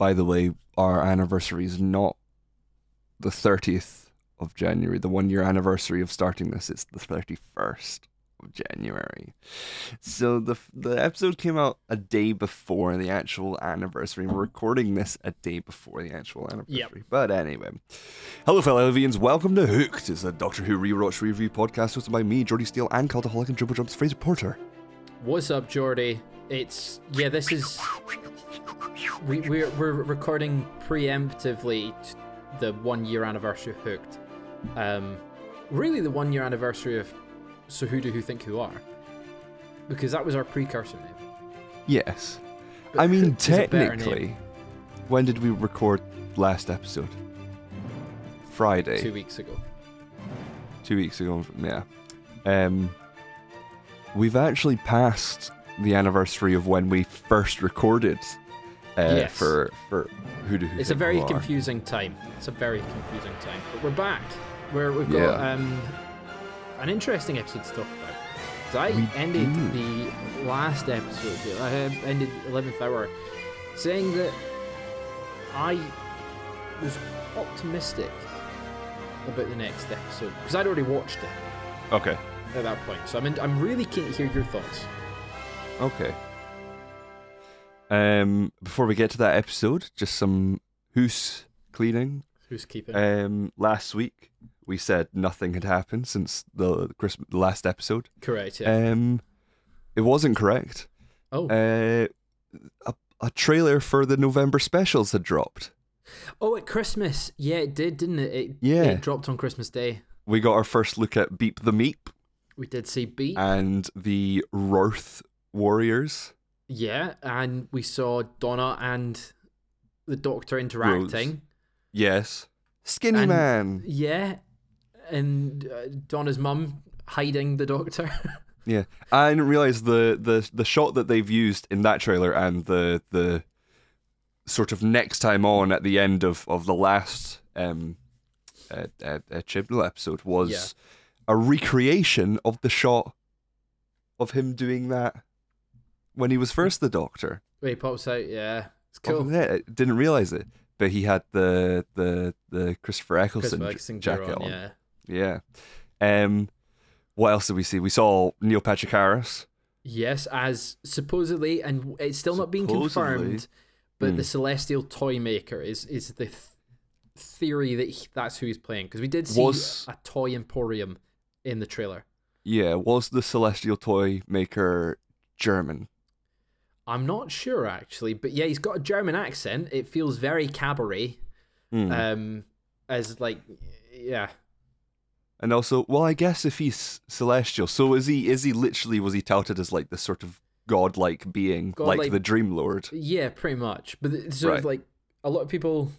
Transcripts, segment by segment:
by the way, our anniversary is not the 30th of January, the one year anniversary of starting this. It's the 31st of January. So the the episode came out a day before the actual anniversary. We're recording this a day before the actual anniversary. But anyway, hello, fellow Elvians. Welcome to Hooked. It's a Doctor Who rewatch review podcast hosted by me, Jordi Steele, and Cultaholic and Triple Jumps Fraser Porter. What's up, Jordi? It's yeah. This is we we're we're recording preemptively the one year anniversary of Hooked. Um, really the one year anniversary of So Who Do Who Think Who Are? Because that was our precursor name. Yes. But I mean, Hooked is a better technically, when did we record last episode? Friday. two weeks ago. two weeks ago. Yeah. Um, we've actually passed the anniversary of when we first recorded. Uh, Yes. For for who do who It's a very confusing time. It's a very confusing time. But we're back. We're, we've got Yeah. um, an interesting episode to talk about. 'Cause I We ended do. the last episode, I had ended 11th hour, saying that I was optimistic about the next episode. Because I'd already watched it Okay. at that point. So I'm, in, I'm really keen to hear your thoughts. Okay. Um, before we get to that episode, just some hoose cleaning. Who's keeping? Um, last week we said nothing had happened since the Christmas the last episode. Correct, yeah. Um, it wasn't correct. oh. Uh, a, a trailer for the November specials had dropped. oh, at Christmas. Yeah, it did, didn't it? It, Yeah. it dropped on Christmas Day. We got our first look at Beep the Meep We did see Beep. and the Wrarth Warriors. Yeah, and we saw Donna and the Doctor interacting. Yes. Skinny And- Man. Yeah, and uh, Donna's mum hiding the Doctor. Yeah. I didn't realize the, the the shot that they've used in that trailer and the the sort of next time on at the end of, of the last um uh, uh, uh, Chibnall episode was Yeah. a recreation of the shot of him doing that when he was first the Doctor. Where he pops out. Yeah, it's Oh, cool. yeah, I didn't realize it, but he had the the the Christopher Eccleston Christopher Eccleston jacket gear on. Yeah. Yeah. Um, what else did we see? We saw Neil Patrick Harris. Yes, as supposedly, and it's still not being confirmed, but Hmm. the Celestial Toy Maker is is the th- theory that he, that's who he's playing because we did see Was- a toy emporium in the trailer. Yeah, was the Celestial Toy Maker German? I'm not sure actually, but yeah, he's got a German accent. It feels very cabaret. Hmm. Um, as like, yeah, and also, well, I guess if he's celestial, so is he? Is he literally? Was he touted as like this sort of godlike being, like Godlike- the Dream Lord? yeah, pretty much. But it's sort Right. of like a lot of people.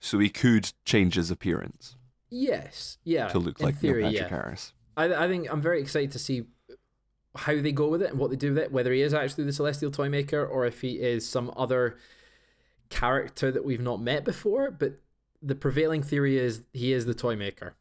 So he could change his appearance Yes, yeah, to look like theory, Neil Patrick yeah. Harris. I, I think I'm very excited to see how they go with it and what they do with it. Whether he is actually the Celestial Toy Maker or if he is some other character that we've not met before. But the prevailing theory is he is the Toy Maker.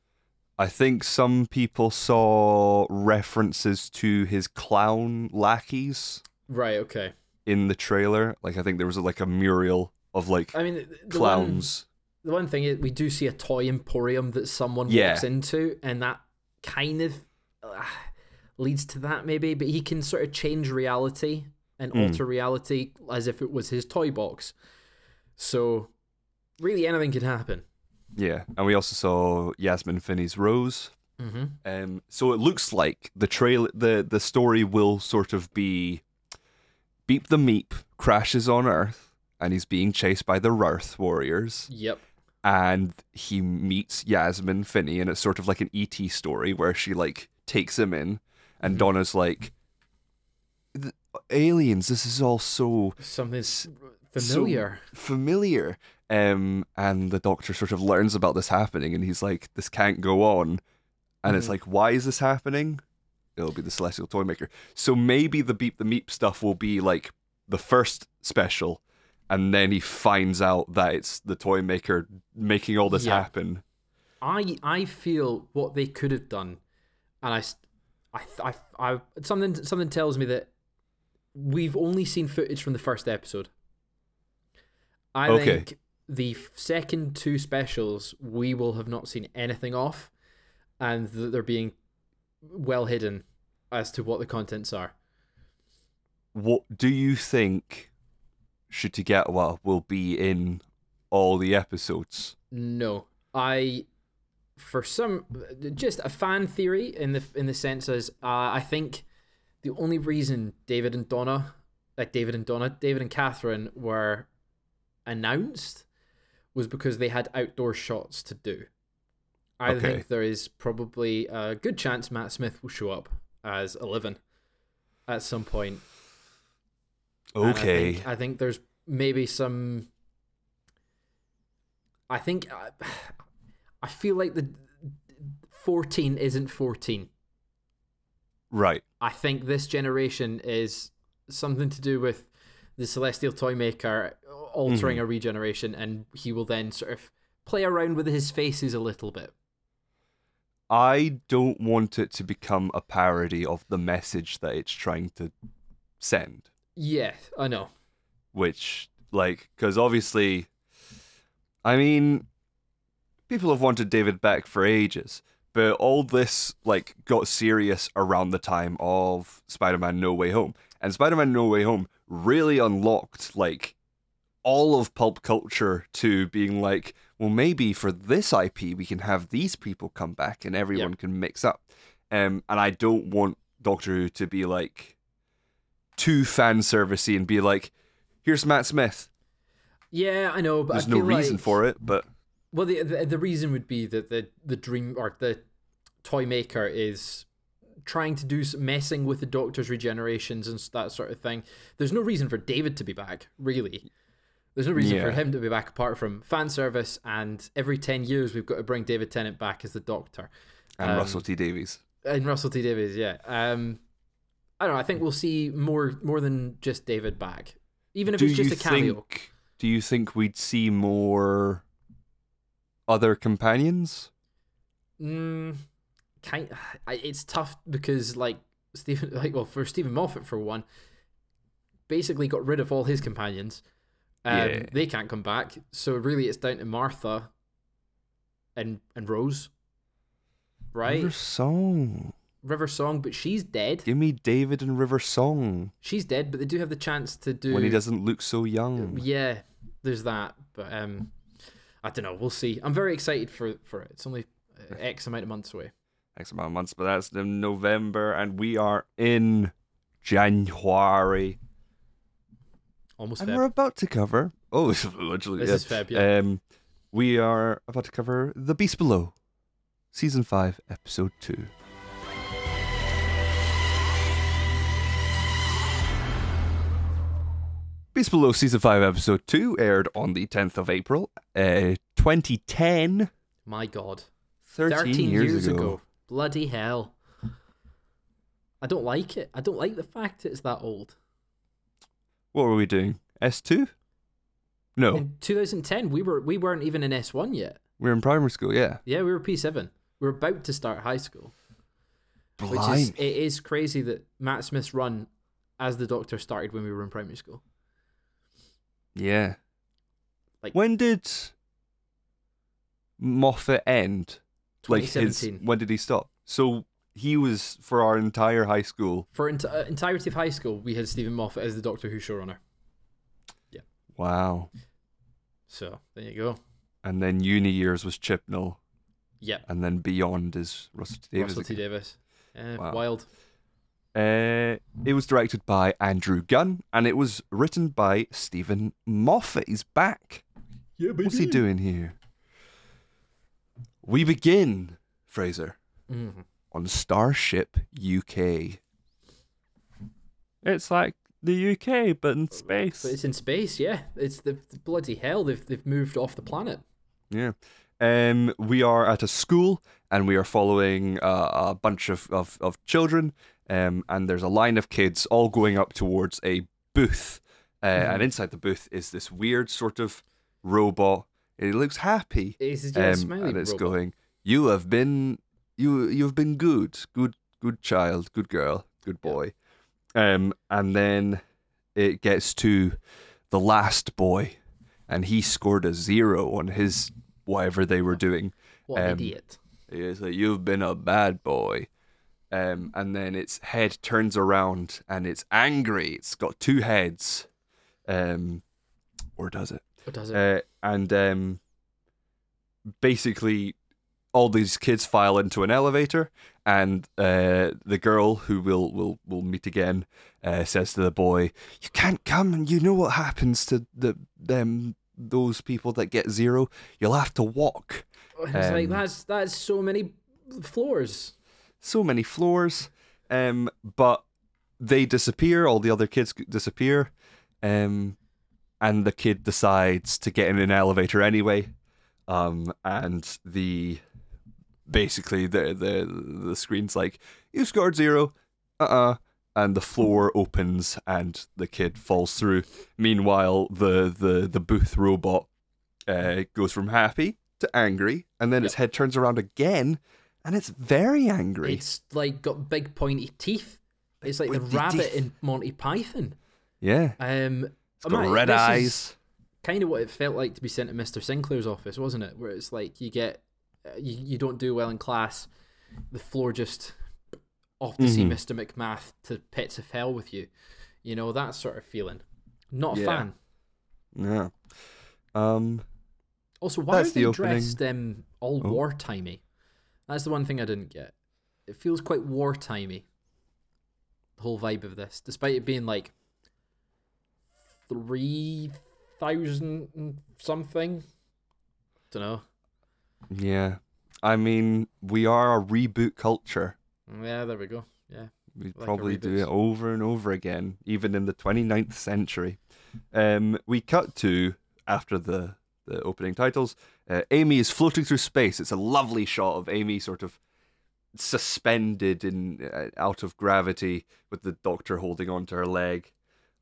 I think some people saw references to his clown lackeys Right. Okay. in the trailer. Like I think there was like a mural of like I mean, the one- clowns. the one thing is we do see a toy emporium that someone Yeah. walks into and that kind of uh, leads to that maybe but he can sort of change reality and Mm. alter reality as if it was his toy box so really anything could happen Yeah, and we also saw Yasmin Finney's Rose. mm-hmm. Um, so it looks like the trail, the the story will sort of be, Beep the Meep crashes on Earth, and he's being chased by the Wrarth warriors, yep and he meets Yasmin Finney, and it's sort of like an ET story where she like takes him in, and Mhm. Donna's like, "The- aliens, this is all so something so familiar familiar. Um, and the doctor sort of learns about this happening, and he's like, "This can't go on." And it's Mhm. like, "Why is this happening?" It'll be the Celestial Toy Maker. So maybe the Beep the Meep stuff will be like the first special, and then he finds out that it's the Toy Maker making all this Yeah. happen. I I feel what they could have done, and I, I, I, I- something something tells me that we've only seen footage from the first episode, I Okay. think the second two specials we will have not seen anything of, and that they're being well hidden as to what the contents are. What do you think Ncuti Gatwa will be in all the episodes? No, I, for some, just a fan theory in the in the sense as uh, I think the only reason David and Donna, like David and Donna, David and Catherine were announced was because they had outdoor shots to do. I Okay. think there is probably a good chance Matt Smith will show up as Eleven at some point. And I Okay. think, I think there's maybe some. I think I, I feel like the fourteen isn't fourteen. Right. I think this generation is something to do with the celestial toy maker altering mm-hmm. a regeneration, and he will then sort of play around with his faces a little bit. I don't want it to become a parody of the message that it's trying to send, Yeah, I know. which, like, because obviously, I mean, people have wanted David back for ages, but all this, like, got serious around the time of Spider Man No Way Home. And Spider Man No Way Home really unlocked, like, all of pulp culture to being like, well, maybe for this IP we can have these people come back and everyone can mix up. Um, and I don't want Doctor Who to be like too fan servicey and be like, here's Matt Smith. Yeah, I know, but There's I no reason like- for it, but Well, the, the the reason would be that the the dream or the toy maker is trying to do s- messing with the Doctor's regenerations and that sort of thing. There's no reason for David to be back, really. There's no reason for him to be back apart from fan service, and every ten years we've got to bring David Tennant back as the Doctor and Um, Russell T Davies. and Russell T Davies. Yeah, um, I don't know. I think we'll see more more than just David back, even if Do it's just a cameo. think? Do you think we'd see more other companions? Mm, kind. I- It's tough because like Stephen, like well, for Steven Moffat for one, basically got rid of all his companions. Um, Yeah. They can't come back, so really it's down to Martha and and Rose, right? River Song. River Song, but she's dead. Give me David and River Song She's dead, but they do have the chance to do. when he doesn't look so young. Yeah, there's that, but um, I don't know. We'll see. I'm very excited for for it. It's only uh, X amount of months away. X amount of months, but that's in November, and we are in January. Almost And Feb. we're about to cover. Oh, it's literally. This yeah. is Feb, yeah. Um, we are about to cover The Beast Below, season five, episode two. Beast Below season five, episode two aired on the 10th of April, uh, 2010. My God. 13, years, ago. Bloody hell. I don't like it. I don't like the fact it's that old. What were we doing? S2? No, In 2010, we were we weren't even in S1 yet. we we're in primary school, yeah. Yeah, we were P7. We were about to start high school, which is it is crazy that Matt Smith's run as the Doctor started when we were in primary school. Yeah. Like- when did Moffat end? Like his when did he stop? So he was for our entire high school. For ent- uh, entirety of high school, we had Steven Moffat as the Doctor Who showrunner. Yeah. Wow. So there you go. And then uni years was Chibnall, Yep. and then beyond is Russell T Davies. Russell T. Davies. Uh, Wow. Wild. Uh, it was directed by Andrew Gunn, and it was written by Steven Moffat. He's back. Yeah, baby. What's he doing here? We begin, Fraser, Mhm. on Starship UK. It's like the UK, but in space. But it's in space, yeah. It's the, the bloody hell. They've they've moved off the planet. Yeah. Um, we are at a school and we are following uh, a bunch of, of, of children. Um, and there's a line of kids all going up towards a booth. Uh, And inside the booth is this weird sort of robot. It looks happy. It's Um, and it's robot. going, You have been you you've been good. Good good child, good girl, good Yeah. boy. Um, and then it gets to the last boy and he scored a zero on his whatever they were doing. What Um, idiot. It's like you've been a bad boy. Um, and then its head turns around and it's angry. It's got two heads. Um, or does it? What does it? Uh, and um, basically, all these kids file into an elevator, and uh, the girl who will will will meet again uh, says to the boy, "You can't come, and you know what happens to the them those people that get zero. You'll have to walk." And it's like um, that's that's so many floors. So many floors, um, but they disappear. All the other kids disappear, um, and the kid decides to get in an elevator anyway, um, and the basically the the the screen's like you scored zero, uh uh and the floor opens and the kid falls through. Meanwhile, the the the booth robot uh, goes from happy to angry, and then its head turns around again, and it's very angry. It's like got big pointy teeth. It's like the rabbit teeth. in Monty Python. yeah, Um, it's got red eyes. Kind of what it felt like to be sent to Mr. Sinclair's office, wasn't it? Where it's like you get, uh, you, you don't do well in class, the floor just off to see Mhm. Mr. McMath to pits of hell with you. You know that sort of feeling. Not a Yeah. fan. Yeah. Um. Also, why are they the dressed um, all Oh. wartimey? That's the one thing I didn't get. It feels quite wartimey. The whole vibe of this, despite it being like three thousand something. Don't know. Yeah. I mean, we are a reboot culture. Yeah, there we go. Yeah, We Like probably do it over and over again, even in the 29th century. Um, we cut to after the the opening titles. Uh, Amy is floating through space. It's a lovely shot of Amy sort of suspended in uh, out of gravity with the doctor holding onto her leg.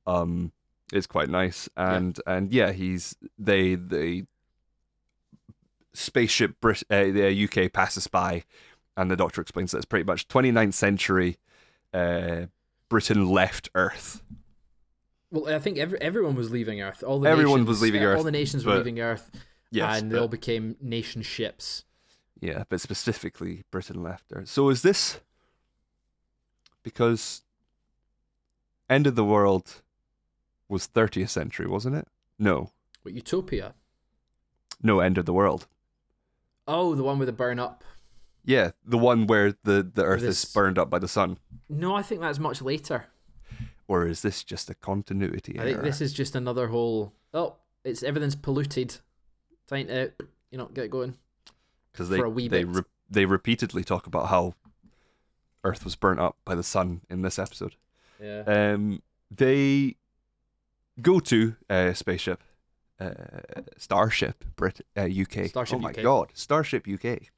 Um, it's quite nice, and and yeah, he's they they spaceship Brit uh, the UK passes by, and the doctor explains that it's pretty much 29th century. Uh, Britain left Earth. Well, I think every, everyone was leaving Earth. All the Everyone nations, was leaving Earth, All the nations were leaving Earth, Yes, and they but- all became nation ships. Yeah, but specifically Britain left Earth. So is this because End of the World was 30th century, wasn't it? No. What Utopia? No, End of the World. Oh, the one with the burn up. Yeah, the one where the, the Earth This- is burned up by the sun. No, I think that's much later. Or is this just a continuity I think this is just another whole. Oh, it's everything's polluted. Time to you know get going. Because they for a wee they bit. re- they repeatedly talk about how Earth was burnt up by the sun in this episode. Yeah. Um, they go to a spaceship, uh, Starship, Brit, uh, UK. Starship oh my god, Starship UK.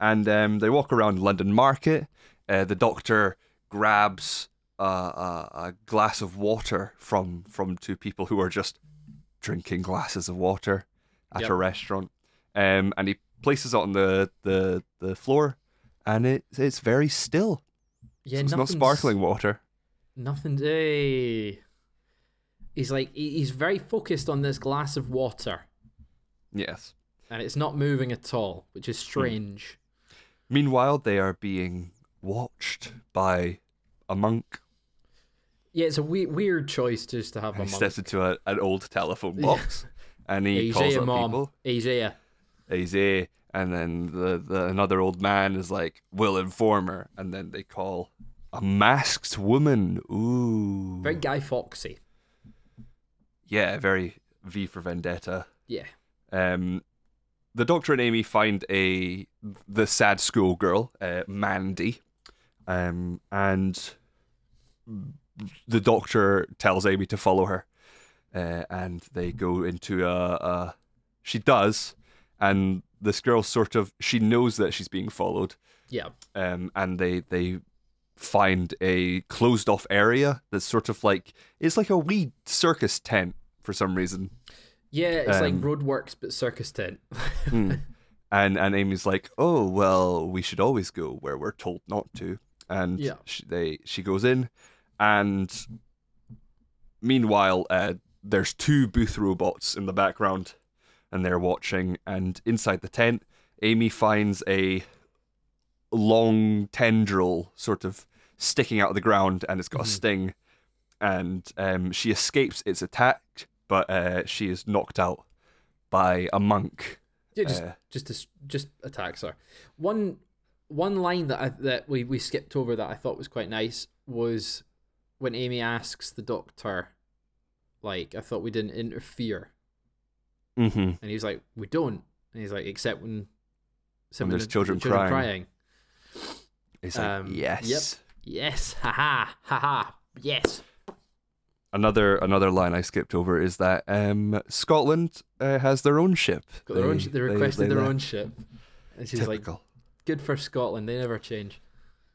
And um, they walk around London Market. Uh, the Doctor grabs uh, a, a glass of water from from two people who are just drinking glasses of water at Yep. a restaurant, um, and he places it on the the, the floor, and it it's very still. yeah, So it's not sparkling water. Nothing. Hey. He's like he's very focused on this glass of water, Yes. and it's not moving at all, which Hmm. is strange. Meanwhile, they are being watched by a monk. Yeah, it's a we- weird choice just to have And a he monk. steps into a, an old telephone box, and he calls Isaiah, up mom. people. Isaiah. Isaiah, and then the, the another old man is like, "We'll inform her," and then they call a masked woman. Ooh, Very Guy Foxy. yeah, very V for Vendetta. Yeah. Um, the Doctor and Amy find a the sad schoolgirl, uh, Mandy, um, and the Doctor tells Amy to follow her, uh, and they go into a, a. She does, and this girl sort of she knows that she's being followed, Yeah. um, and they they find a closed off area that's sort of like it's like a wee circus tent for some reason. Yeah, it's like Um, roadworks but circus tent. Hmm. and and Amy's like, "Oh well, we should always go where we're told not to." And Yeah. she, they she goes in, and meanwhile, uh, there's two booth robots in the background, and they're watching. And inside the tent, Amy finds a long tendril sort of sticking out of the ground, and it's got a sting. And um, she escapes its attack, but uh, she is knocked out by a monk. Yeah, just Uh, just just attacks her. One one line that I, that we, we skipped over that I thought was quite nice was when Amy asks the doctor, like, I thought we didn't interfere, Mm-hmm. and he's like, we don't, and he's like, except when, except there's children crying. crying. It's like, Um, yes. yep. Yes, haha, haha, yes. Another another line I skipped over is that um, Scotland uh, has their own ship. Got their own. They, requested their own ship, and she's like, good for Scotland. They never change.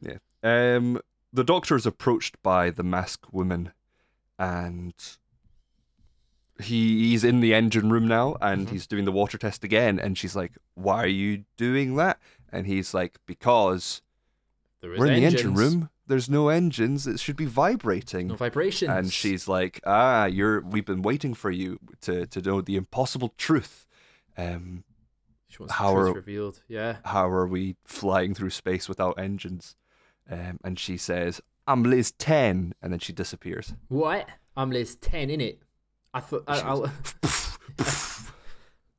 Yeah. Um, the doctor is approached by the masked woman, and he he's in the engine room now, and Mhm. he's doing the water test again. And she's like, "Why are you doing that?" And he's like, "Because There is we're in the engine room. There's no engines. It should be vibrating." No vibrations. and she's like, "Ah, you're. We've been waiting for you to to know the impossible truth. Um, She wants how are- revealed. Yeah. how are we flying through space without engines?" Um, and she says, "I'm Liz ten," and then she disappears. What? I'm Liz ten in it. I thought I, She I'll,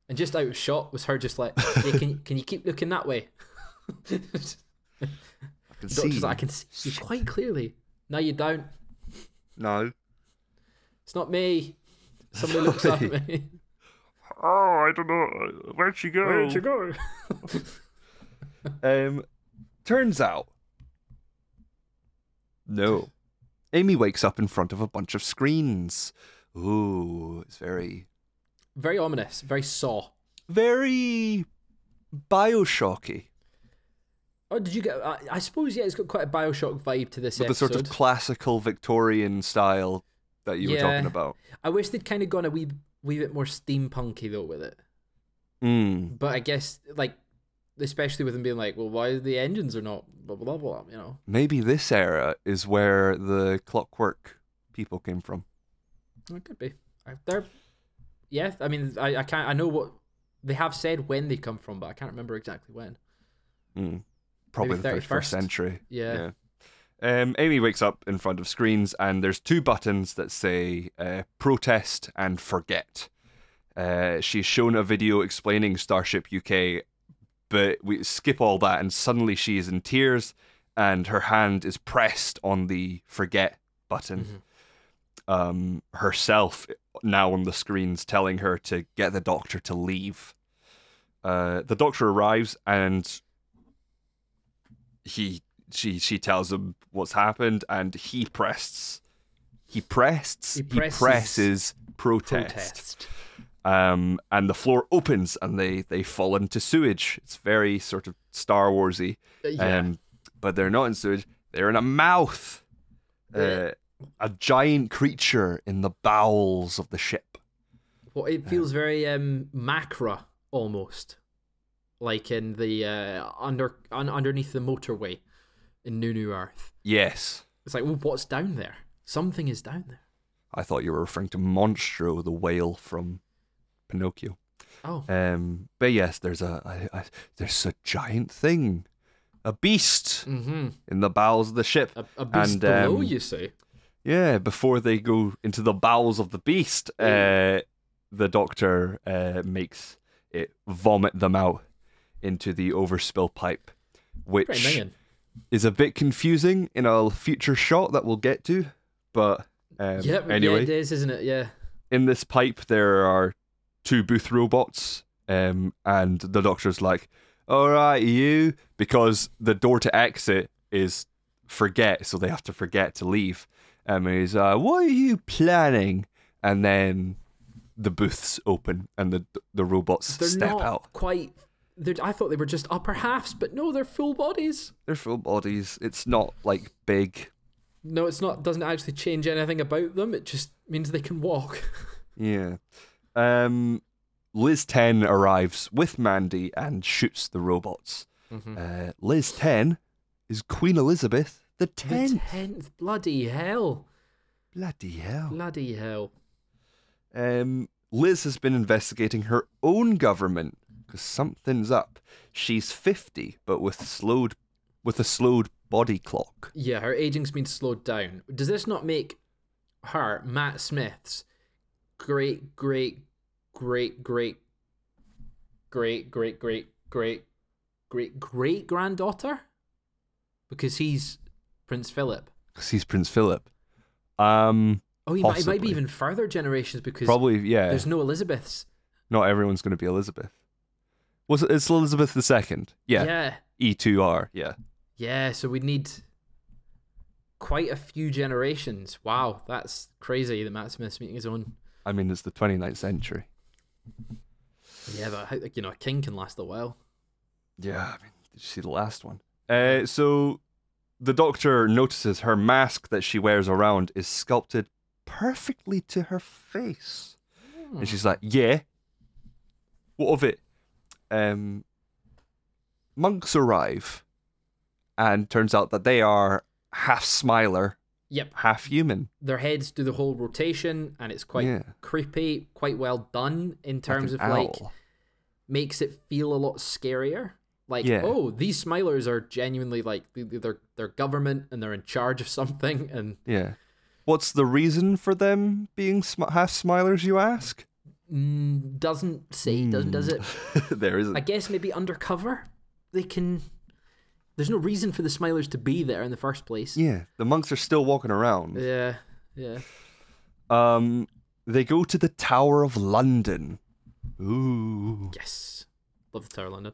and just out of shot was her just like, yeah, can can you keep looking that way? I can see. like, I can see you quite clearly. No, you don't. no. It's not me. Somebody looks up at me. Oh, I don't know. Where'd she go? Where'd she go? Um, turns out, no. Amy wakes up in front of a bunch of screens. Ooh, it's very, Very ominous. Very saw. very Bioshocky. Oh, did you get? I, I suppose yeah, it's got quite a Bioshock vibe to this With the sort of classical Victorian style that you were talking about. I wish they'd kind of gone a wee wee bit more steampunky though with it. Mm. But I guess like, especially with them being like, well, why the engines are not blah blah blah. You know. Maybe this era is where the clockwork people came from. It could be. They're, yeah. I mean, I, I can't. I know what they have said when they come from, but I can't remember exactly when. Mm. Probably Maybe the 31st 31st? century. Yeah. Yeah. Um, Amy wakes up in front of screens, and there's two buttons that say uh, protest and forget. Uh, she's shown a video explaining Starship UK, but we skip all that, and suddenly she is in tears, and her hand is pressed on the forget button. Um, herself now on the screens telling her to get the doctor to leave. Uh, the doctor arrives and he she she tells him what's happened and he presses he presses He he presses, presses protest, Protest. um and the floor opens and they they fall into sewage. It's very sort of star warsy. Uh, yeah. um but they're not in sewage. They're in a mouth. Uh, a giant creature in the bowels of the ship Well, it feels very um macra almost, like in the uh, under un, underneath the motorway in New New Earth. yes It's like, well, what's down there? Something is down there. i thought you were referring to monstro the whale from pinocchio Oh, Um, but yes, there's a, a, a there's a giant thing, a beast mm-hmm. in the bowels of the ship. A, a beast And, below, um, you say? Yeah, before they go into the bowels of the beast, uh, the doctor uh, makes it vomit them out into the overspill pipe, which is a bit confusing in a future shot that we'll get to. But um, Yep, anyway, yeah, it is, isn't it? Yeah. in this pipe there are two booth robots um and the doctor's like all right you because the door to exit is forget so they have to forget to leave and he's uh what are you planning and then the booths open and the the robots They're step not out quite. They're, I thought they were just upper halves, but no, they're full bodies. they're full bodies it's not like big No, it's not. Doesn't actually change anything about them. It just means they can walk. Yeah. Um, Liz 10 arrives with Mandy and shoots the robots. Mm-hmm. Uh, Liz 10 is Queen Elizabeth the The 10th. tenth, bloody hell, Bloody hell. bloody hell. Um, Liz has been investigating her own government because something's up. She's 50, but with slowed, with a slowed body clock. Yeah, her aging's been slowed down. Does this not make her, Matt Smith's, great, great, great, great, great, great, great, great, great, great granddaughter? Because he's Prince Philip. Because he's Prince Philip. Um, Oh, he might, it might be even further generations because probably, yeah. there's no Elizabeths. Not everyone's going to be Elizabeth. Was it? It's Elizabeth II. Yeah. yeah. E2R. Yeah. Yeah, so we'd need quite a few generations. Wow, that's crazy that Matt Smith's meeting his own. I mean, it's the 29th century. Yeah, but you know, a king can last a while. Yeah, I mean, did you see the last one? Uh, so the doctor notices her mask that she wears around is sculpted perfectly to her face. And she's like, Yeah. What of it? Um, monks arrive, and turns out that they are half smiler, Yep, half human. their heads do the whole rotation, and it's quite Yeah. creepy, quite well done in terms Like of an like makes it feel a lot scarier. Like, Yeah. oh, these smilers are genuinely like they're they're government and they're in charge of something, and Yeah. What's the reason for them being sm- half smilers, you ask? mm, doesn't say doesn't does it? there isn't. I guess maybe undercover they can. There's no reason for the Smilers to be there in the first place. Yeah, the monks are still walking around. Yeah, yeah. Um, they go to the Tower of London. Ooh. Yes, love the Tower of London.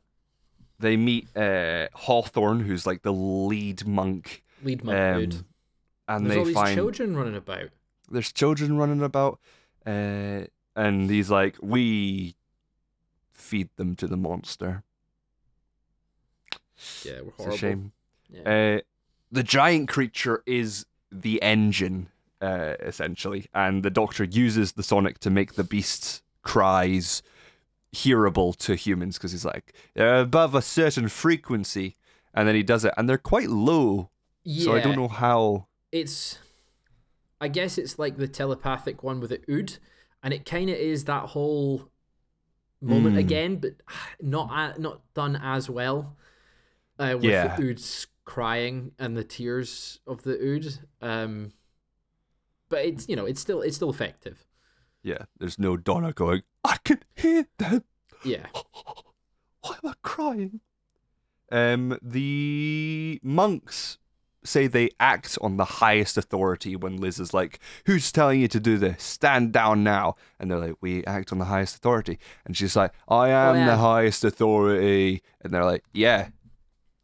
They meet uh, Hawthorne, who's like the lead monk, Lead monk um, dude. and There's they all these find children running about. there's children running about, uh, and he's like, "We feed them to the monster." Yeah, we're horrible. It's a shame. Yeah. Uh, the giant creature is the engine, uh, essentially, and the Doctor uses the sonic to make the beast's cries hearable to humans because he's like they're above a certain frequency, and then he does it, and they're quite low. yeah. So I don't know how. It's. I guess it's like the telepathic one with the ood, and it kind of is that whole moment Mm. again, but not not done as well. Uh, with Yeah. the ood's crying and the tears of the ood. Um, but it's you know it's still it's still effective. Yeah, there's no Donna going. I can hear them. Yeah. Why am I crying? Um, the monks say they act on the highest authority when Liz is like, "Who's telling you to do this? Stand down now!" And they're like, "We act on the highest authority." And she's like, "I am yeah. the highest authority." And they're like, "Yeah."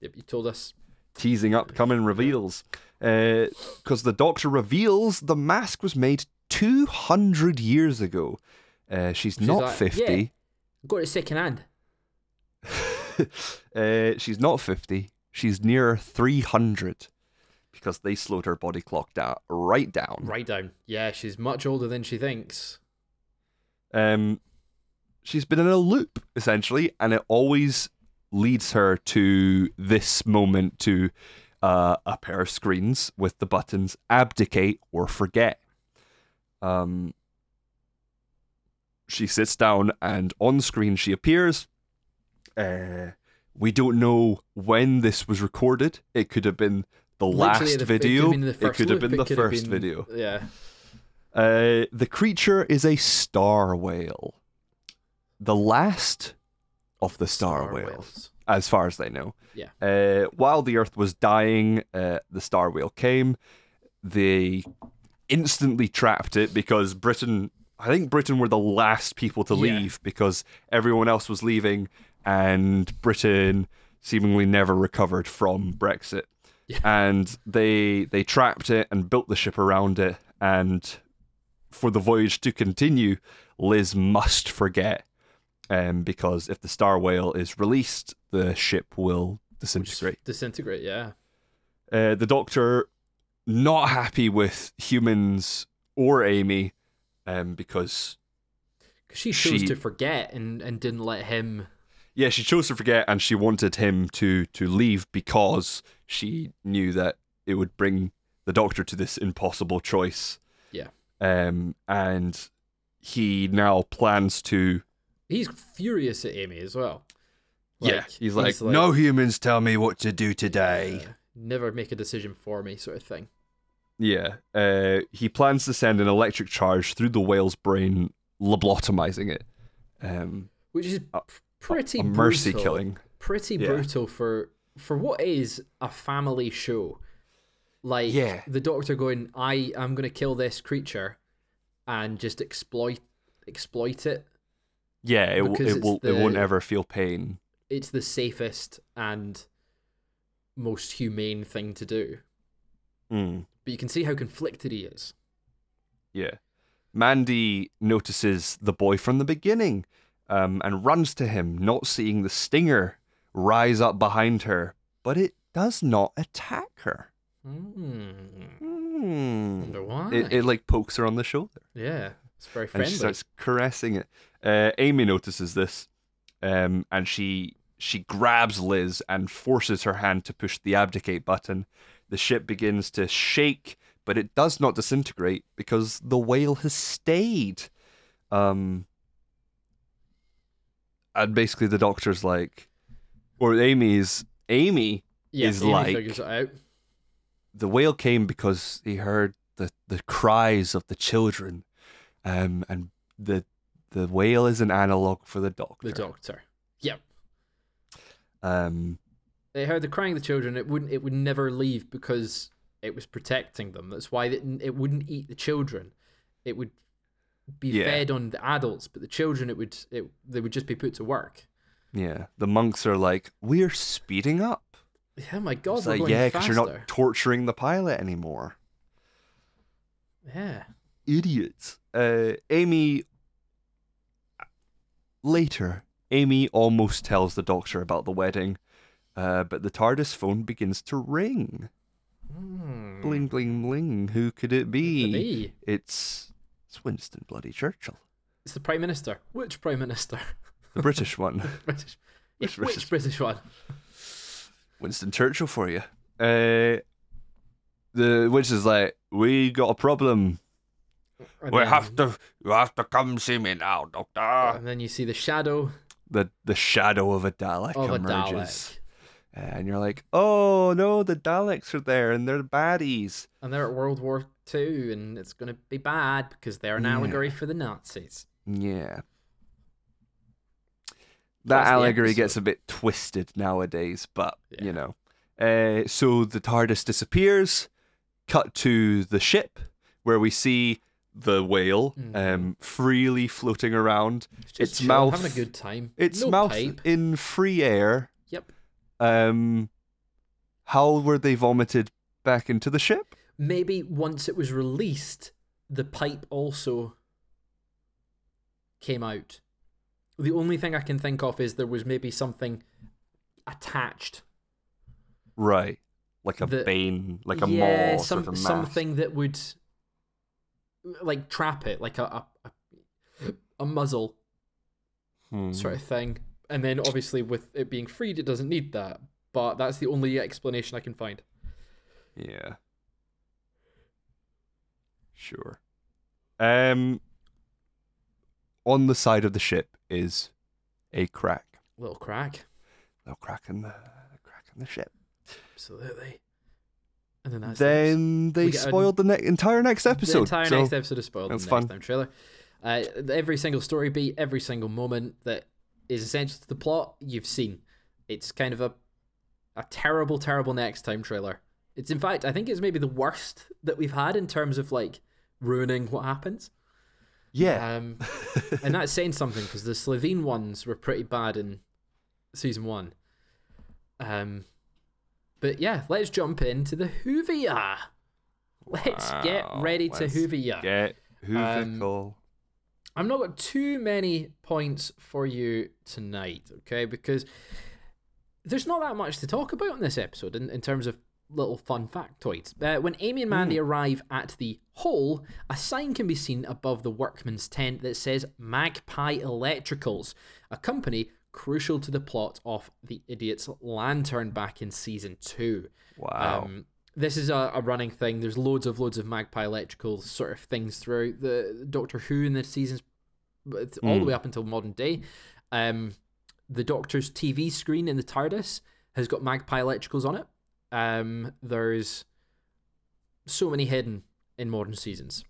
Yep, you told us. Teasing up coming reveals, because the Doctor reveals the mask was made two hundred years ago. Uh, she's, not like, fifty. "Yeah." Got it second hand. uh, she's not 50. She's near 300 because they slowed her body clock down right down. Right down. Yeah, she's much older than she thinks. Um, she's been in a loop essentially, and it always leads her to this moment to uh, a pair of screens with the buttons abdicate or forget. Um, she sits down, and on screen she appears. Uh, we don't know when this was recorded. It could have been the Literally last the- it could have video. been the It first could have loop, been the first been- video. Yeah. Uh, the creature is a star whale. The last of the star, Star whales, whales. as far as they know. Yeah. Uh, while the Earth was dying, uh, the star whale came. They instantly trapped it because Britain. I think Britain were the last people to Yeah. leave because everyone else was leaving, and Britain seemingly never recovered from Brexit. Yeah. And they they trapped it and built the ship around it. And for the voyage to continue, Liz must forget, um, because if the star whale is released, the ship will disintegrate. disintegrate, yeah. Uh, the Doctor not happy with humans or Amy, um, because Because she chose She- to forget and, and didn't let him. yeah, she chose to forget, and she wanted him to to leave because she knew that it would bring the Doctor to this impossible choice. Yeah. Um, and he now plans to. He's furious at Amy as well. yeah, he's like, no humans tell me what to do today. Yeah, never make a decision for me, sort of thing. Yeah, uh, he plans to send an electric charge through the whale's brain, lobotomizing it. Um, Which is A- pretty a mercy brutal. killing. Pretty Yeah. brutal for for what is a family show. Like Yeah. the doctor going, I am gonna kill this creature and just exploit exploit it. Yeah, it, w- it will. It won't ever feel pain. It's the safest and most humane thing to do. Mm, But you can see how conflicted he is. yeah. Mandy notices the boy from the beginning, um, and runs to him, not seeing the stinger rise up behind her, but it does not attack her. Hmm. Hmm. Wonder why. It, it like pokes her on the shoulder. yeah, it's very friendly. and she starts caressing it. Uh, Amy notices this, um, and she she grabs Liz and forces her hand to push the abdicate button. The ship begins to shake, but it does not disintegrate because the whale has stayed. Um, and basically, the doctor's like, or Amy's Amy. yeah, is Amy like- figures it out. The whale came because he heard the, the cries of the children, um, and the the whale is an analog for the doctor. The doctor. Yep. Um, They heard the crying of the children. It wouldn't. It would never leave because it was protecting them. That's why it, it wouldn't eat the children. It would be Yeah. fed on the adults, but the children, it would. It they would just be put to work. yeah, the monks are like, we're speeding up. Yeah, my god, It's we're like, going yeah, because you're not torturing the pilot anymore. yeah. Idiots. Uh, Amy. Later, Amy almost tells the doctor about the wedding, uh, but the TARDIS phone begins to ring. Hmm. Bling, bling, bling. Who could it Could be? be. It's it's Winston bloody Churchill, It's the prime minister. Which prime minister? the British one. British. Yeah, Which which, British- British one? Winston Churchill for you. Uh, the which is like, we got a problem. And we then- have to, you have to come see me now, Doctor. And then you see the shadow The the shadow of a Dalek of a emerges, Dalek. And you're like, oh no, the Daleks are there, and they're baddies. And they're at World War Two, and it's going to be bad because they're an Yeah. allegory for the Nazis. Yeah. That allegory gets a bit twisted nowadays, but Yeah. you know. Uh, so the TARDIS disappears. Cut to the ship where we see the whale Mhm. um, freely floating around. It's, just Its chill, mouth- having a good time. Its no mouth pipe. in free air. Um, how were they vomited back into the ship? Maybe once it was released, the pipe also came out. The only thing I can think of is there was maybe something attached. Right, like a bane, like a yeah, maw, some, sort of something that would like trap it, like a a, a, a muzzle Hmm. sort of thing. And then obviously with it being freed, it doesn't need that. But that's the only explanation I can find. Yeah. Sure. Um on the side of the ship is a crack. Little crack, Little crack in the crack in the ship. absolutely. And then that's the then they get an- spoiled the ne- entire next episode. The entire so next episode is spoiled that's the next fun. time trailer. Uh, every single story beat, every single moment that is essential to the plot, you've seen. It's kind of a a terrible, terrible next time trailer. It's in fact, I think it's maybe the worst that we've had in terms of like ruining what happens. yeah. Um, and that's saying something because the Slitheen ones were pretty bad in season one. Um, but yeah, let's jump into the Hoovia. Let's get ready to let's Hoovia. Get Um, Hoovical. I've not got too many points for you tonight, okay? Because there's not that much to talk about in this episode in, in terms of little fun factoids. Uh, when Amy and Mandy arrive at the hole, a sign can be seen above the workman's tent that says Magpie Electricals, a company crucial to the plot of The Idiot's Lantern back in season two. wow. Um, this is a, a running thing. There's loads of loads of Magpie Electrical sort of things throughout the Doctor Who in the seasons but all the Mm. way up until modern day. Um, the Doctor's TV screen in the TARDIS has got Magpie electricals on it. Um, there's so many hidden in modern seasons.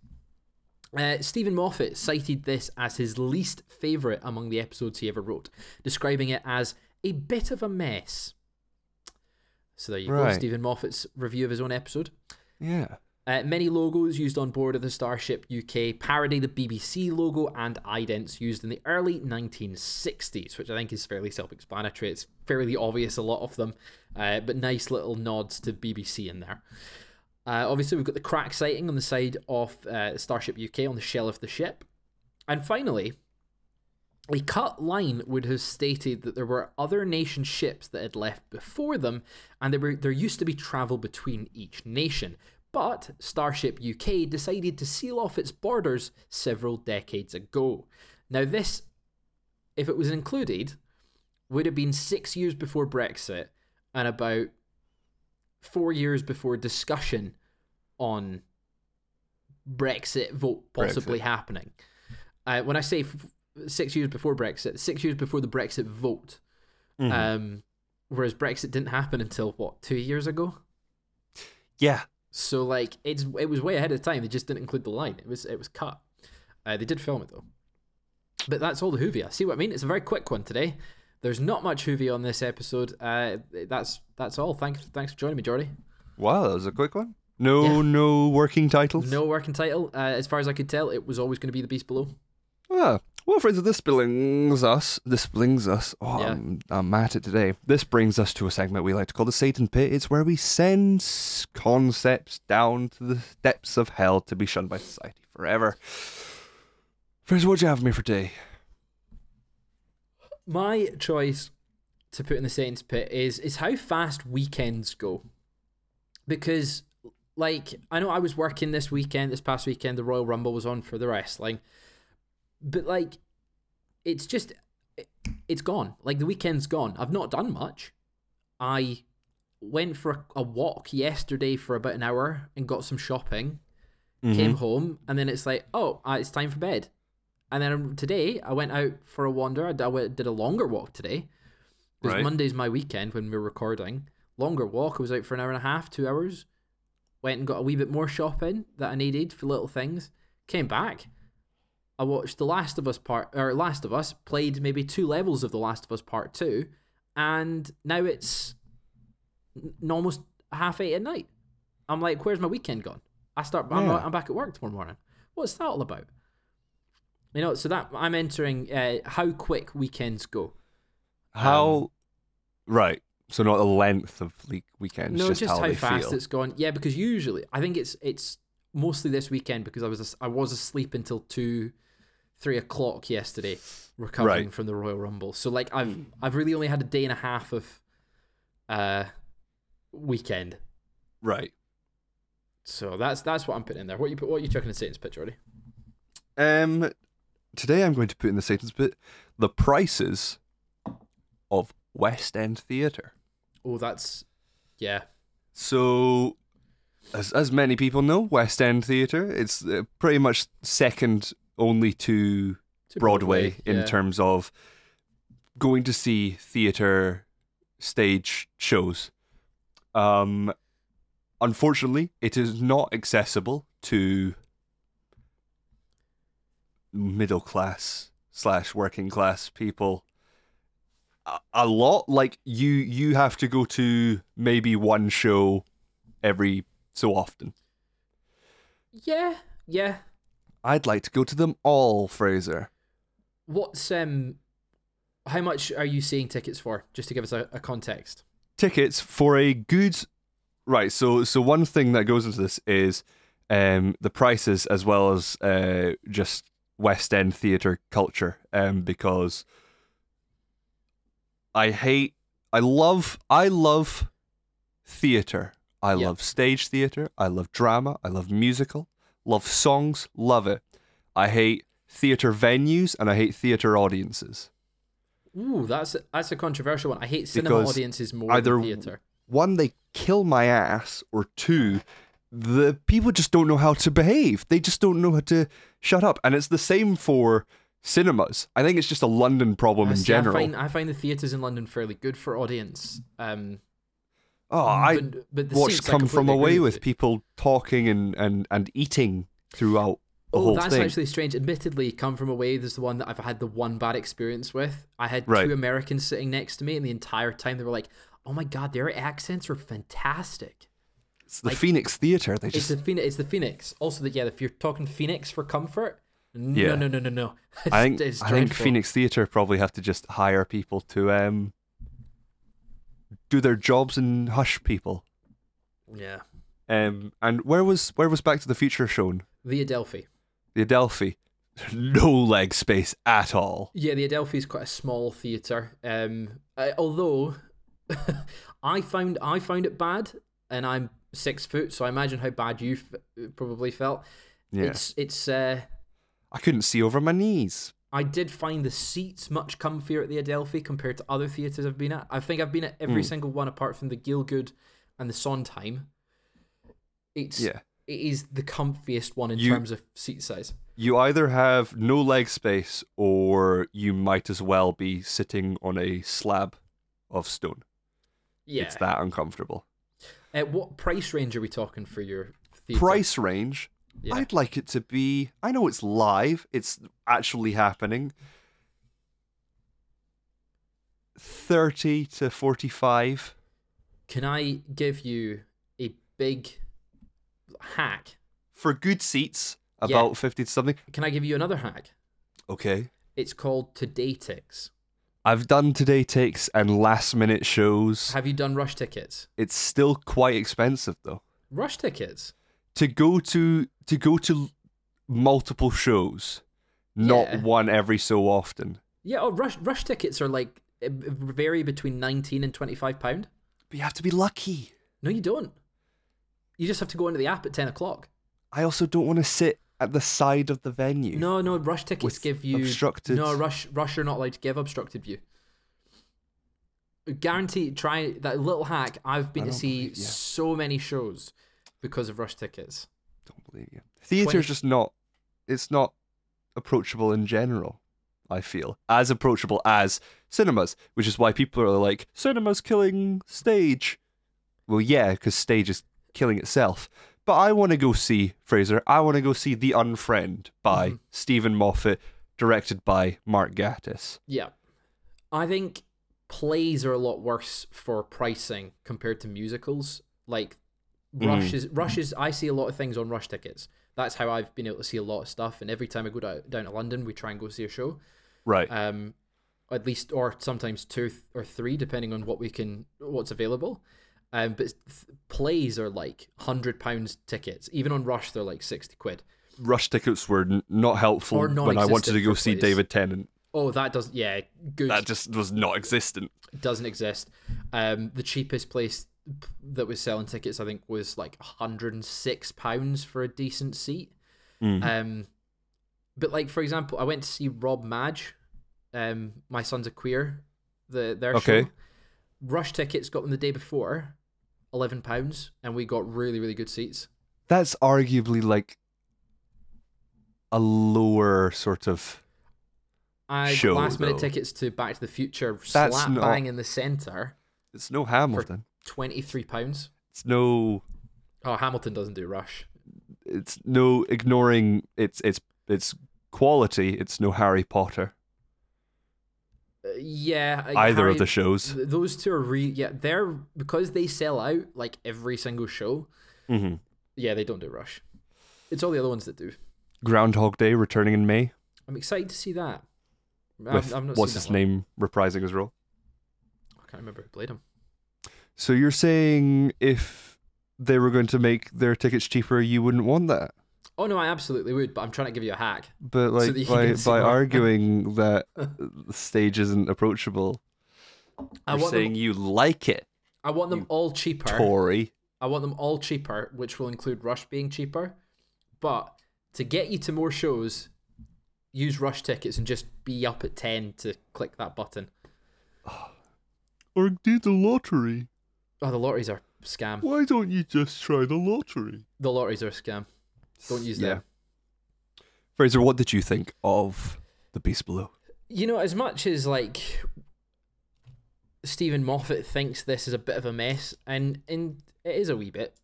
Uh, Steven Moffat cited this as his least favourite among the episodes he ever wrote, describing it as a bit of a mess. So there you go, Steven Moffat's review of his own episode. Yeah. Uh, many logos used on board of the Starship UK parody the BBC logo and idents used in the early 1960s, which I think is fairly self explanatory. It's fairly obvious, a lot of them, uh, but nice little nods to BBC in there. Uh, obviously, we've got the crack sighting on the side of uh, Starship UK on the shell of the ship. And finally, a cut line would have stated that there were other nation ships that had left before them, and there were there used to be travel between each nation. But Starship UK decided to seal off its borders several decades ago. Now, this, if it was included, would have been six years before Brexit and about four years before discussion on Brexit vote possibly Brexit. happening. Uh, when I say f- six years before Brexit, six years before the Brexit vote. Mhm. Um, whereas Brexit didn't happen until what two years ago. yeah. So like it's it was way ahead of time. They just didn't include the line. It was it was cut. Uh, they did film it though. But that's all the Whovia. See what I mean? It's a very quick one today. There's not much Whovia on this episode. Uh, that's that's all. Thanks thanks for joining me, Jordi. Wow, that was a quick one. No, Yeah. no working titles. No working title. Uh, as far as I could tell, it was always going to be the Beast Below. Ah, well, friends, this brings us. This brings us. Oh, Yeah. I'm, I'm at it today. This brings us to a segment we like to call the Satan Pit. It's where we send concepts down to the depths of hell to be shunned by society forever. Friends, what do you have for me for today? My choice to put in the Satan's pit is is how fast weekends go. Because like I know I was working this weekend, this past weekend, the Royal Rumble was on for the wrestling. But like it's just it, it's gone. Like the weekend's gone. I've not done much. I went for a, a walk yesterday for about an hour and got some shopping Mm-hmm. came home, and then it's like, oh, uh, it's time for bed. And then today I went out for a wander. I did a longer walk today. Because Right. Monday's my weekend when we're recording. Longer walk. I was out for an hour and a half, two hours. Went and got a wee bit more shopping that I needed for little things. Came back. I watched The Last of Us part or Last of Us. Played maybe two levels of The Last of Us Part Two, and now it's n- almost half eight at night. I'm like, where's my weekend gone? I start. I'm, Yeah. I'm back at work tomorrow morning. What's that all about? You know, so that I'm entering uh, how quick weekends go. How? right. So not the length of le- weekends, no, just, just, how, how, fast feel. it's gone. Yeah, because usually I think it's it's mostly this weekend because I was I was asleep until two, three o'clock yesterday, recovering Right. from the Royal Rumble. So like I've I've really only had a day and a half of, uh, weekend. Right. So that's that's what I'm putting in there. What you put? What you chucking in Satan's pitch, Jordi? Um, today I'm going to put in the Satan's pit the prices of West End theatre. Oh, that's yeah. So, as as many people know, West End theatre it's uh, pretty much second only to To Broadway, in yeah. terms of going to see theatre stage shows. Um, unfortunately, it is not accessible to middle class slash working class people. A, a lot like you, you have to go to maybe one show every so often. Yeah, yeah. I'd like to go to them all, Fraser. What's um, how much are you seeing tickets for? Just to give us a, a context. tickets for a good right so so one thing that goes into this is um the prices as well as uh just west end theater culture um because i hate i love i love theater i Yeah. love stage theater i love drama i love musical love songs love it i hate theater venues and i hate theater audiences Ooh, that's a, that's a controversial one. I hate cinema Because audiences more either than theater. one, they kill my ass, or two, the people just don't know how to behave. They just don't know how to shut up. And it's the same for cinemas. I think it's just a London problem I in see, general. I find I find the theaters in London fairly good for audience. Um, oh, I but, but the watched Come From Away with you. people talking and, and, and eating throughout the Oh, whole that's thing. actually strange. Admittedly, Come From Away is the one that I've had the one bad experience with. I had Right. two Americans sitting next to me, and the entire time they were like, "Oh my god, their accents are fantastic." it's the like- Phoenix Theatre. They It's the Phoenix. It's the Phoenix. Also, that yeah, if you're talking Phoenix for comfort, no, Yeah. no, no, no, no. I think I think. Phoenix Theatre probably have to just hire people to um do their jobs and hush people. Yeah, Um, and where was where was Back to the Future shown? the Adelphi. The Adelphi. No leg space at all. Yeah, the Adelphi is quite a small theater. Um, uh, although I found I found it bad, and I'm six foot, so I imagine how bad you f- probably felt. Yeah, It's it's. Uh, I couldn't see over my knees. I did find the seats much comfier at the Adelphi compared to other theatres I've been at. I think I've been at every Mm. single one apart from the Gielgud and the Sondheim. It's Yeah, it is the comfiest one in You- terms of seat size. you either have no leg space or you might as well be sitting on a slab of stone. Yeah. It's that uncomfortable. At what price range are we talking for your theatre? Price range. Yeah. I'd like it to be. I know it's live. It's actually happening. Thirty to forty-five. Can I give you a big hack? for good seats, Yeah. about fifty to something. Can I give you another hack? Okay. It's called TodayTix. I've done TodayTix and last minute shows. Have you done rush tickets? It's still quite expensive though. Rush tickets. To go to to go to multiple shows, not Yeah. one every so often. Yeah, oh, rush rush tickets are like vary between 19 and 25 pound. But you have to be lucky. No, you don't. You just have to go into the app at 10 o'clock. I also don't want to sit at the side of the venue. No, no, rush tickets give you obstructed- No, rush rush are not allowed to give obstructed view. Guarantee try that little hack. I've been to see believe you. so many shows because of rush tickets. Don't believe you. Theatre's 20 just not. It's not approachable in general. I feel as approachable as cinemas, which is why people are like, "Cinema's killing stage." Well, yeah, because stage is killing itself. But I want to go see Fraser. I want to go see The Unfriend by Mhm. Steven Moffat, directed by Mark Gatiss. Yeah. I think plays are a lot worse for pricing compared to musicals. Like Mm. Rush is Rush is I see a lot of things on Rush tickets. That's how I've been able to see a lot of stuff. And every time I go down, down to London, we try and go see a show. Right. Um, at least or sometimes two or three, depending on what we can what's available. Um, but th- plays are like hundred pounds tickets. Even on Rush, they're like sixty quid. Rush tickets were n- not helpful when I wanted to go see plays. David Tennant. Oh, that doesn't. Yeah, good. That just was not existent. doesn't exist. Um, the cheapest place that was selling tickets, I think, was like 106 pounds for a decent seat. Mm. Um, but like for example, I went to see Rob Madge. Um, my son's a queer. The their Okay. show. Rush tickets got them the day before, eleven pounds, and we got really really good seats. that's arguably like a lower sort of I Show, last minute though. tickets to Back to the Future, That's slap not- bang in the center, it's no hamilton twenty three pounds. it's no Oh, Hamilton doesn't do Rush. it's no ignoring its its its quality it's no harry potter Uh, yeah, uh, either Harry- of the shows Those two are re yeah, they're because they sell out like every single show. hmm Yeah, they don't do Rush. It's all the other ones that do. groundhog day returning in may I'm excited to see that. I've- with I've not what's his name reprising his role I can't remember who played him. So you're saying if they were going to make their tickets cheaper you wouldn't want that Oh no, I absolutely would, but I'm trying to give you a hack. but like that you can by by arguing that the stage isn't approachable I you're saying them. you like it I want them all cheaper. tory I want them all cheaper, which will include Rush being cheaper. But to get you to more shows, use Rush tickets and just be up at ten to click that button. or do the lottery Oh, the lotteries are a scam. Why don't you just try the lottery? The lotteries are a scam. Don't use Yeah. them. Fraser, what did you think of The beast below. You know, as much as like Steven Moffat thinks this is a bit of a mess, and and it is a wee bit.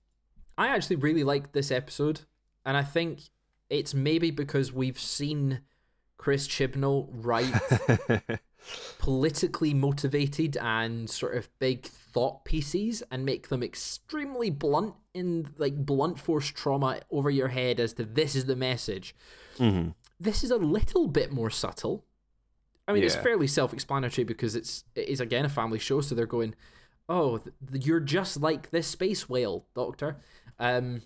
I actually really like this episode, and I think it's maybe because we've seen Chris Chibnall write politically motivated and sort of big thought pieces and make them extremely blunt in like blunt force trauma over your head as to this is the message. Mhm. This is a little bit more subtle. I mean, it's fairly self-explanatory because it's it is again a family show, so they're going, "Oh, th- you're just like this space whale, Doctor." Um,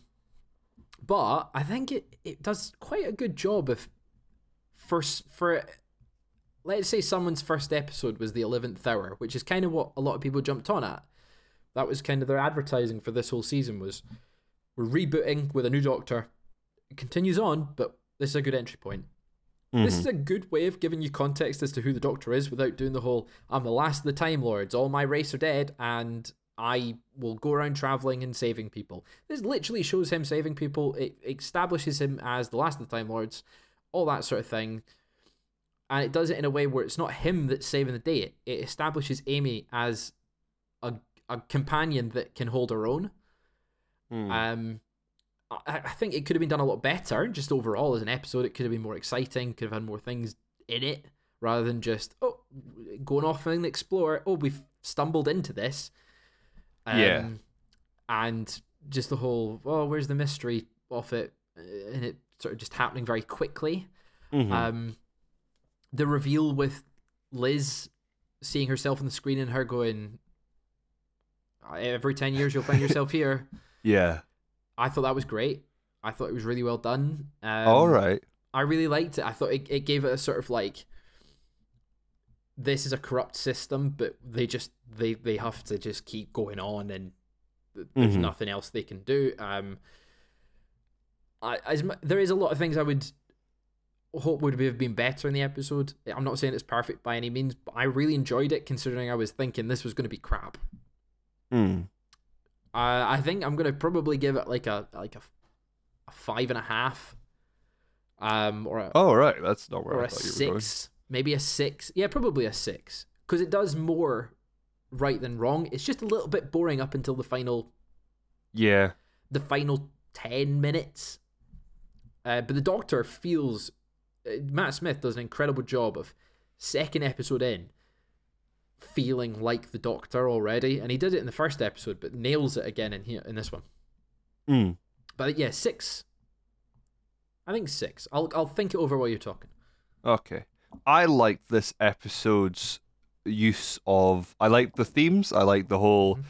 but I think it it does quite a good job of first for let's say someone's first episode was the 11th hour which is kind of what a lot of people jumped on at. That was kind of their advertising for this whole season was we're rebooting with a new doctor. It continues on but this is a good entry point. This is mm-hmm. a good way of giving you context as to who the doctor is without doing the whole i'm the last of the time lords all my race are dead and i will go around traveling and saving people. This literally shows him saving people. It establishes him as the last of the time lords all that sort of thing and it does it in a way where it's not him that's saving the day. It, it establishes Amy as a a companion that can hold her own. Mhm. Um, I, I think it could have been done a lot better. Just overall as an episode, it could have been more exciting. Could have had more things in it rather than just oh going off and explore. Oh, we've stumbled into this. Um, Yeah. and just the whole oh, where's the mystery of it, uh, and it sort of just happening very quickly. Mhm. Um, the reveal with Liz seeing herself on the screen and her going, every 10 years you'll find yourself here. yeah. I thought that was great. I thought it was really well done. Um, All right. I really liked it. I thought it, it gave it a sort of like, this is a corrupt system, but they just, they, they have to just keep going on and th- there's Mhm. nothing else they can do. Um, I, as there is a lot of things I would hope would have been better in the episode. I'm not saying it's perfect by any means, but I really enjoyed it considering I was thinking this was going to be crap. Mm. Uh, I think I'm going to probably give it like a like a, a five and a half, um, or a, Oh, right. That's not where or I a thought you were going. six, maybe a six. Yeah, probably a six because it does more right than wrong. It's just a little bit boring up until the final Yeah. the final 10 minutes. Uh, but the Doctor feels. Uh, Matt Smith does an incredible job of second episode in feeling like the Doctor already. And he did it in the first episode, but nails it again in here in this one. Mm. But yeah, six. I think six. I'll, I'll think it over while you're talking. Okay. I like this episode's use of. I like the themes. I like the whole Mhm.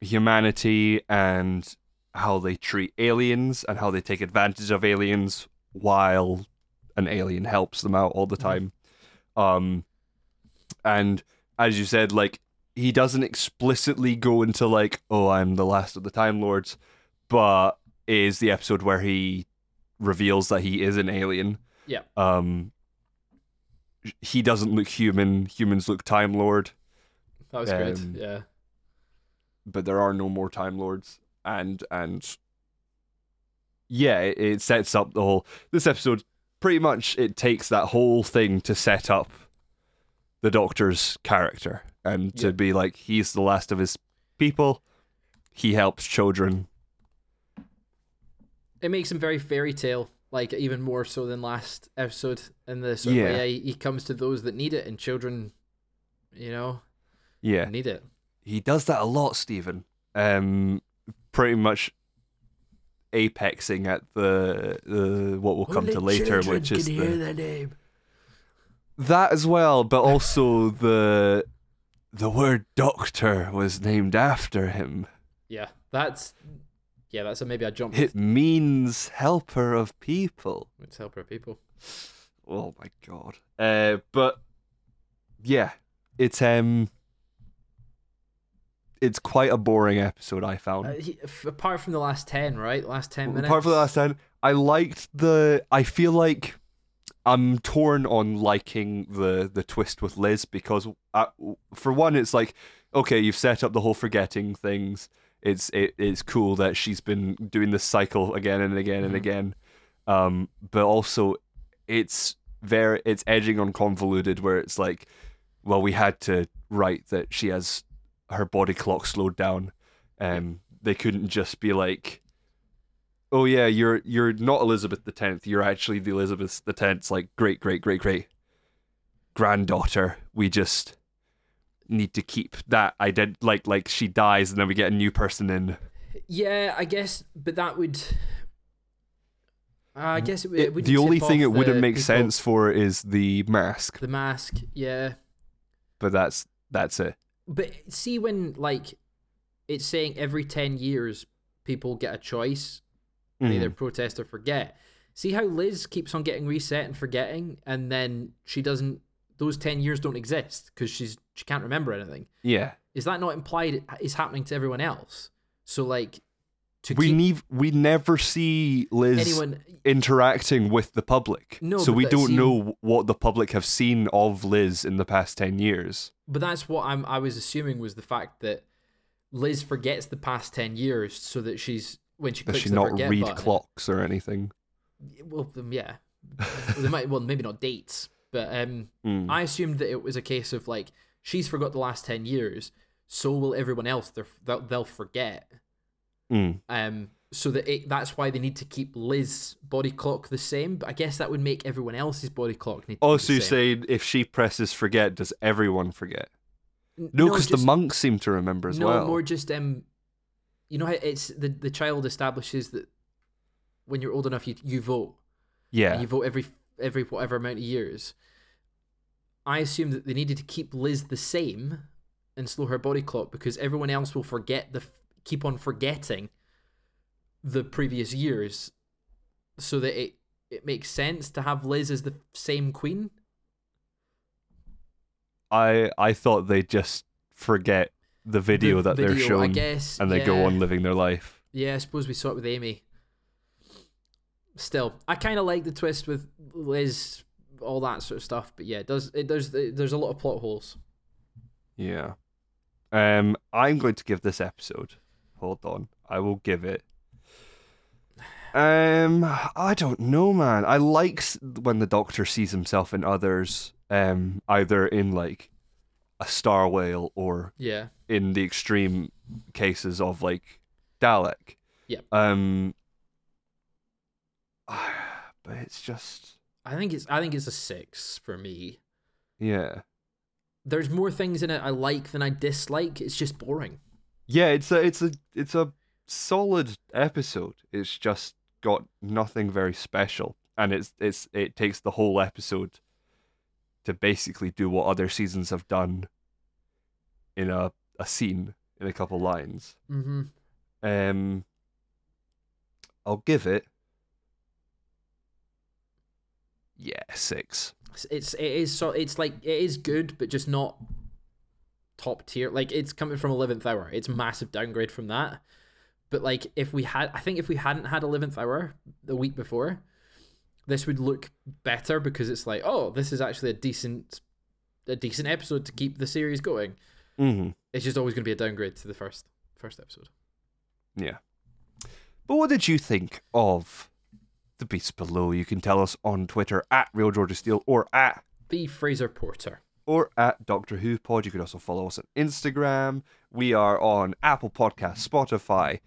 humanity and how they treat aliens and how they take advantage of aliens while an alien helps them out all the time. Um, and as you said, like he doesn't explicitly go into like, "Oh, I'm the last of the Time Lords," but is the episode where he reveals that he is an alien. Yeah. Um, he doesn't look human. Humans look Time Lord, That was Um, good. Yeah. but there are no more Time Lords, and and yeah, it, it sets up the whole. This episode pretty much it takes that whole thing to set up the Doctor's character and to be like he's the last of his people. He helps children. It makes him very fairy tale, like even more so than last episode. In the sort Yeah. of way he comes to those that need it, and children, you know, Yeah, need it. he does that a lot, Steven. Um, pretty much apexing at the the what we'll come to later, which is the, the name. that as well, but also the the word doctor was named after him. Yeah, that's yeah, that's a, maybe I jump. It means helper of people. It's helper of people. Oh my god. Uh, but yeah, it's um, it's quite a boring episode. I found. Uh, he, apart from the last ten, right? Last ten minutes. Apart from the last ten, I liked the. I feel like I'm torn on liking the the twist with Liz because, uh, for one, it's like okay, you've set up the whole forgetting things. It's it, it's cool that she's been doing this cycle again and again and Mhm. again, um, but also it's very it's edging on convoluted where it's like, well, we had to write that she has her body clock slowed down. Um, they couldn't just be like, oh yeah, you're you're not Elizabeth the tenth. You're actually the Elizabeth the tenth's like great great great great granddaughter. We just need to keep that ident like like she dies and then we get a new person in. Yeah, I guess, but that would. I guess it, would- It- it the only thing it wouldn't make people- sense for is the mask, The mask, yeah. but that's that's it. But see, when like it's saying every ten years people get a choice, and either Mhm. protest or forget. See how Liz keeps on getting reset and forgetting, and then she doesn't. Those ten years don't exist because she's she can't remember anything. Yeah, Is that not implied? it is happening to everyone else. So like, we need we never see Liz anyone. interacting with the public, No, so we don't know what the public have seen of Liz in the past ten years. But that's what I'm. I was assuming was the fact that Liz forgets the past ten years, so that she's when she Does clicks she the not read button. clocks or anything? Well, um, yeah, well, they might. Well, maybe not dates, but um, Mm. I assumed that it was a case of like she's forgot the last ten years, so will everyone else. They're, they'll they'll forget. Mm. Um, so that it, that's why they need to keep Liz's body clock the same. But I guess that would make everyone else's body clock need to. Oh, be so you're same. saying if she presses forget, does everyone forget? No, because the monks seem to remember as no, well. No, more just um, you know how it's the the child establishes that when you're old enough, you you vote. yeah, and you vote every every whatever amount of years. I assume that they needed to keep Liz the same and slow her body clock because everyone else will forget the keep on forgetting the previous years, so that it it makes sense to have Liz as the same queen. I I thought they just forget the video The that they're video, I shown guess, and they go on living their life. Yeah, I suppose we saw it with Amy. Still, I kind of like the twist with Liz, all that sort of stuff. But yeah, it does it does there's a lot of plot holes. Yeah. Um, I'm going to give this episode. Hold on, I will give it. Um, I don't know, man. I like when the Doctor sees himself in others. Um, either in like a star whale or Yeah. in the extreme cases of like Dalek. Yep. Um. But it's just I think it's I think it's a six for me. yeah. There's more things in it I like than I dislike. It's just boring. Yeah, it's a it's a it's a solid episode. It's just got nothing very special, and it's it's it takes the whole episode to basically do what other seasons have done in a a scene in a couple lines. Mm-hmm. Um, I'll give it yeah six. It's, it's it is so it's like it is good, but just not top tier. Like it's coming from eleventh hour. It's massive downgrade from that. But like if we had, I think if we hadn't had eleventh hour the week before, this would look better because it's like, oh, this is actually a decent, a decent episode to keep the series going. Mm-hmm. It's just always going to be a downgrade to the first first episode. Yeah. But what did you think of the Beast Below? You can tell us on Twitter at Real Georgia Steel or at The Fraser Porter. Or at Doctor Who Pod. You can also follow us on Instagram. We are on Apple Podcasts, Spotify,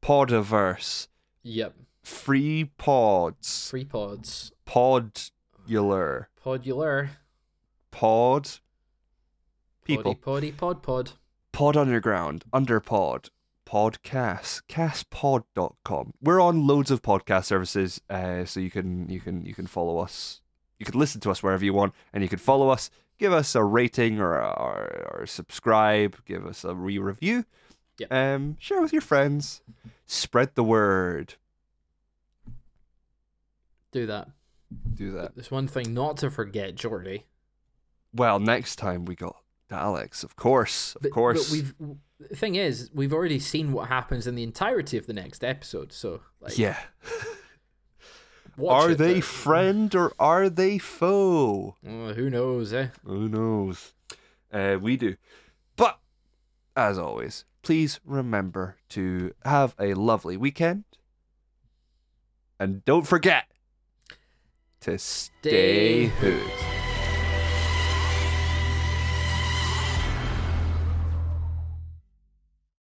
Podiverse, Yep. Free Pods, Free pods. Podular, Podular. Pod, People, Poddy, poddy, pod, pod. Pod Underground, Underpod, Podcast, castpod.com. We're on loads of podcast services, uh, so you can you can you can follow us. You can listen to us wherever you want, and you can follow us. Give us a rating or or, or subscribe. Give us a re review. Yep. Um, share with your friends. Spread the word. Do that. Do that. There's one thing not to forget, Jordi. Well, next time we got Daleks, of course, of But, course. But we've the thing is, we've already seen what happens in the entirety of the next episode. So, like, yeah. watch Are it, they friend or are they foe? Uh, who knows, eh? Who knows? Uh, we do. But, as always, please remember to have a lovely weekend. And don't forget to stay hooked.